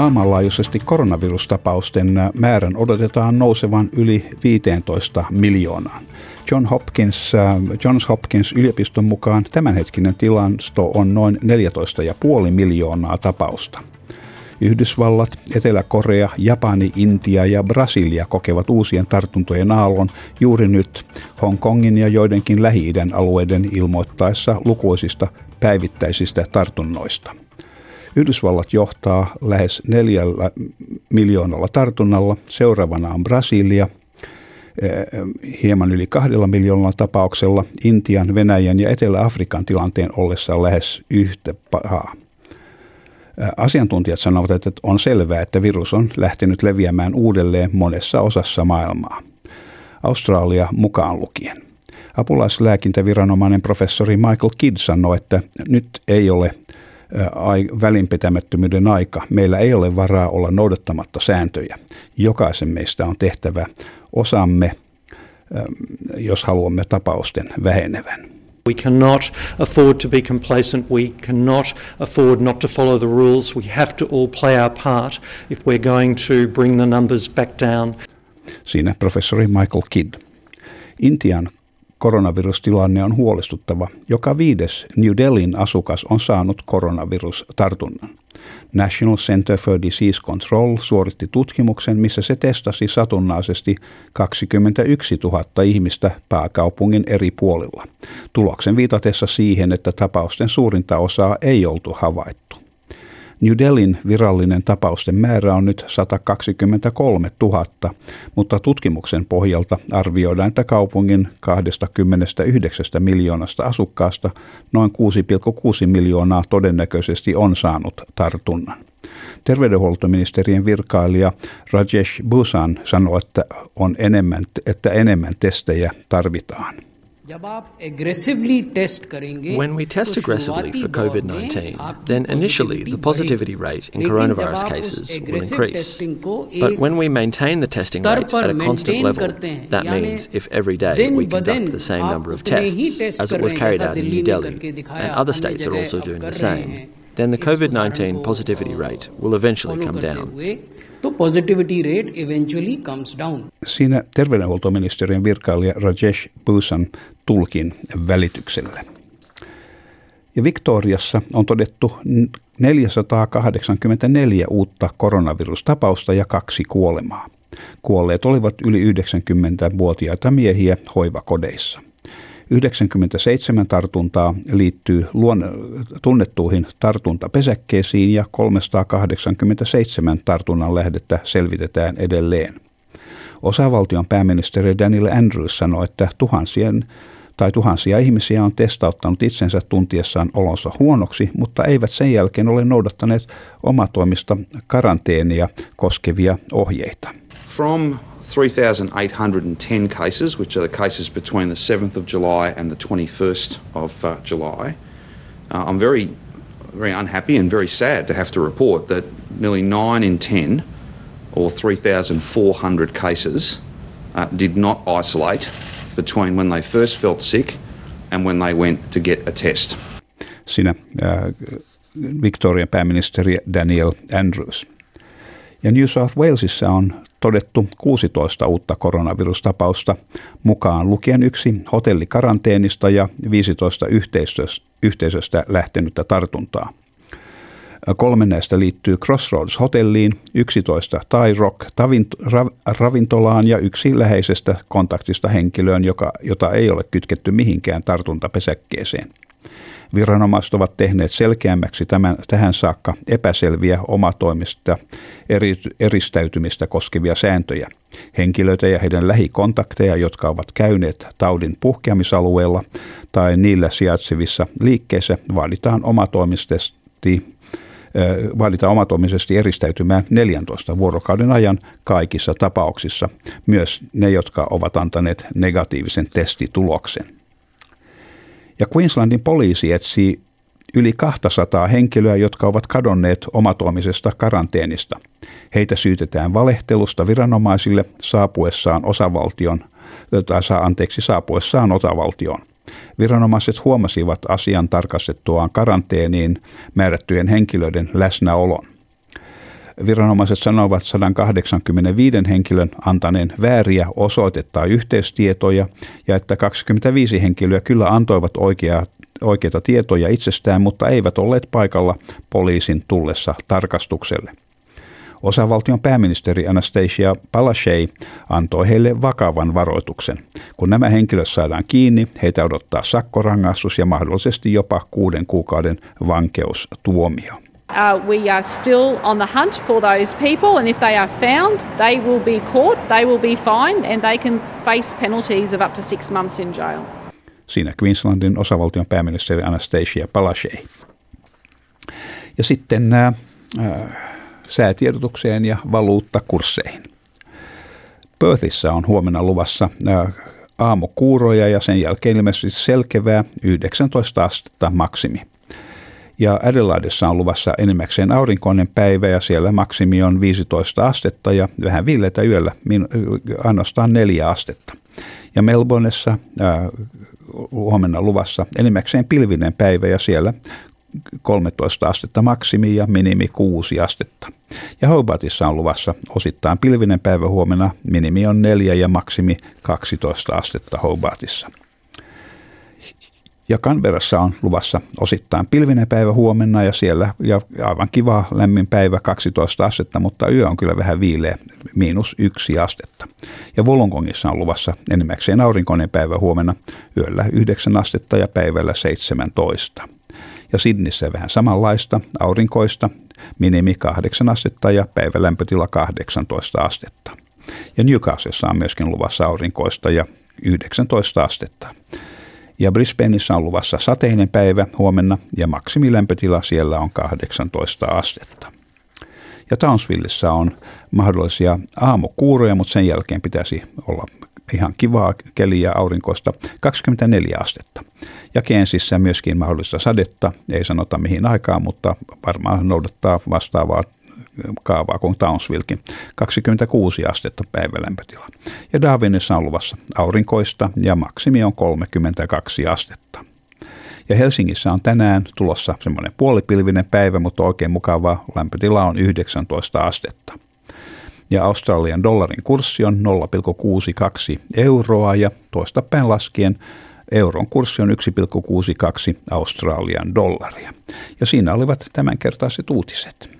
Maailmanlaajuisesti koronavirustapausten määrän odotetaan nousevan yli 15 miljoonaan. John Hopkins, äh, Johns Hopkins yliopiston mukaan tämänhetkinen tilasto on noin 14,5 miljoonaa tapausta. Yhdysvallat, Etelä-Korea, Japani, Intia ja Brasilia kokevat uusien tartuntojen aallon juuri nyt Hongkongin ja joidenkin Lähi-idän alueiden ilmoittaessa lukuisista päivittäisistä tartunnoista. Yhdysvallat johtaa lähes neljällä miljoonalla tartunnalla, seuraavana on Brasilia eh, hieman yli kahdella miljoonalla tapauksella, Intian, Venäjän ja Etelä-Afrikan tilanteen ollessa lähes yhtä pahaa. Eh, asiantuntijat sanovat, että on selvää, että virus on lähtenyt leviämään uudelleen monessa osassa maailmaa. Australia mukaan lukien. Apulaislääkintäviranomainen professori Michael Kidd sanoi, että nyt ei ole välinpitämättömyyden aika. Meillä ei ole varaa olla noudattamatta sääntöjä. Jokaisen meistä on tehtävä osamme, jos haluamme tapausten vähenevän. We cannot afford to be complacent. We cannot afford not to follow the rules. We have to all play our part if we're going to bring the numbers back down. Siinä professori Michael Kidd. Intian koronavirustilanne on huolestuttava. Joka viides New Delhin asukas on saanut koronavirustartunnan. National Center for Disease Control suoritti tutkimuksen, missä se testasi satunnaisesti 21 000 ihmistä pääkaupungin eri puolilla. Tuloksen viitatessa siihen, että tapausten suurinta osaa ei oltu havaittu. New Delhin virallinen tapausten määrä on nyt 123 000, mutta tutkimuksen pohjalta arvioidaan, että kaupungin 29 miljoonasta asukkaasta noin 6,6 miljoonaa todennäköisesti on saanut tartunnan. Terveydenhuoltoministerien virkailija Rajesh Busan sanoi, että, on enemmän, että enemmän testejä tarvitaan. When we test aggressively for COVID 19, then initially the positivity rate in coronavirus cases will increase. But when we maintain the testing rate at a constant level, that means if every day we conduct the same number of tests as it was carried out in New Delhi, and other states are also doing the same, then the COVID 19 positivity rate will eventually come down. तो positivity rate eventually comes down. Siinä terveydenhuoltoministeriön virkailija Rajesh Bhusan tulkin välityksellä. Ja Victoriassa on todettu 484 uutta koronavirustapausta ja kaksi kuolemaa. Kuolleet olivat yli 90-vuotiaita miehiä hoivakodeissa. 97 tartuntaa liittyy luon, tunnettuihin tartuntapesäkkeisiin ja 387 tartunnan lähdettä selvitetään edelleen. Osavaltion pääministeri Daniel Andrews sanoi, että tuhansien tai tuhansia ihmisiä on testauttanut itsensä tuntiessaan olonsa huonoksi, mutta eivät sen jälkeen ole noudattaneet omatoimista karanteenia koskevia ohjeita. From 3,810 cases, which are the cases between the 7th of July and the 21st of uh, July, uh, I'm very, very unhappy and very sad to have to report that nearly 9 in 10, or 3,400 cases, uh, did not isolate between when they first felt sick and when they went to get a test. Siinä äh, Victorian pääministeri Daniel Andrews. Ja New South Walesissa on todettu 16 uutta koronavirustapausta, mukaan lukien yksi hotellikaranteenista ja 15 yhteisöstä lähtenyttä tartuntaa. Kolme näistä liittyy Crossroads-hotelliin, 11 Thai Rock ravintolaan ja yksi läheisestä kontaktista henkilöön, joka, jota ei ole kytketty mihinkään tartuntapesäkkeeseen. Viranomaiset ovat tehneet selkeämmäksi tämän, tähän saakka epäselviä omatoimista eri, eristäytymistä koskevia sääntöjä. Henkilöitä ja heidän lähikontakteja, jotka ovat käyneet taudin puhkeamisalueella tai niillä sijaitsevissa liikkeissä, vaaditaan omatoimisesti vaaditaan omatoimisesti eristäytymään 14 vuorokauden ajan kaikissa tapauksissa, myös ne, jotka ovat antaneet negatiivisen testituloksen. Ja Queenslandin poliisi etsii yli 200 henkilöä, jotka ovat kadonneet omatoimisesta karanteenista. Heitä syytetään valehtelusta viranomaisille saapuessaan osavaltion, tai saa anteeksi saapuessaan osavaltioon. Viranomaiset huomasivat asian tarkastettuaan karanteeniin määrättyjen henkilöiden läsnäolon. Viranomaiset sanoivat 185 henkilön antaneen vääriä osoitetta yhteistietoja ja että 25 henkilöä kyllä antoivat oikeaa, oikeita tietoja itsestään, mutta eivät olleet paikalla poliisin tullessa tarkastukselle. Osavaltion pääministeri Anastasia Palaszczuk antoi heille vakavan varoituksen. Kun nämä henkilöt saadaan kiinni, heitä odottaa sakkorangaistus ja mahdollisesti jopa kuuden kuukauden vankeustuomio. Uh, we are still on the hunt for those people, and if they are found, they will be caught, they will be fined, and they can face penalties of up to six months in jail. Siinä Queenslandin osavaltion pääministeri Anastasia Palaszczuk. Ja sitten äh, säätiedotukseen ja valuuttakursseihin. Perthissä on huomenna luvassa aamukuuroja ja sen jälkeen ilmeisesti selkevää 19 astetta maksimi. Ja Adelaidessa on luvassa enimmäkseen aurinkoinen päivä ja siellä maksimi on 15 astetta ja vähän viileitä yöllä, ainoastaan 4 astetta. Ja Melbourneessa äh, huomenna luvassa enimmäkseen pilvinen päivä ja siellä 13 astetta maksimi ja minimi 6 astetta. Ja Hobartissa on luvassa osittain pilvinen päivä huomenna, minimi on 4 ja maksimi 12 astetta Hobartissa. Ja Canberrassa on luvassa osittain pilvinen päivä huomenna ja siellä ja aivan kiva lämmin päivä 12 astetta, mutta yö on kyllä vähän viileä, miinus yksi astetta. Ja Wollongongissa on luvassa enimmäkseen aurinkoinen päivä huomenna, yöllä 9 astetta ja päivällä 17 ja Sidnissä vähän samanlaista, aurinkoista, minimi 8 astetta ja päivälämpötila 18 astetta. Ja Newcastlessa on myöskin luvassa aurinkoista ja 19 astetta. Ja Brisbaneissa on luvassa sateinen päivä huomenna ja maksimilämpötila siellä on 18 astetta. Ja Townsvillessä on mahdollisia aamukuuroja, mutta sen jälkeen pitäisi olla ihan kivaa keliä aurinkoista 24 astetta. Ja Kensissä myöskin mahdollista sadetta, ei sanota mihin aikaan, mutta varmaan noudattaa vastaavaa kaavaa kuin Townsvillekin, 26 astetta päivälämpötila. Ja Darwinissa on luvassa aurinkoista ja maksimi on 32 astetta. Ja Helsingissä on tänään tulossa semmoinen puolipilvinen päivä, mutta oikein mukava lämpötila on 19 astetta ja Australian dollarin kurssi on 0,62 euroa ja toista päin laskien euron kurssi on 1,62 Australian dollaria. Ja siinä olivat tämänkertaiset uutiset.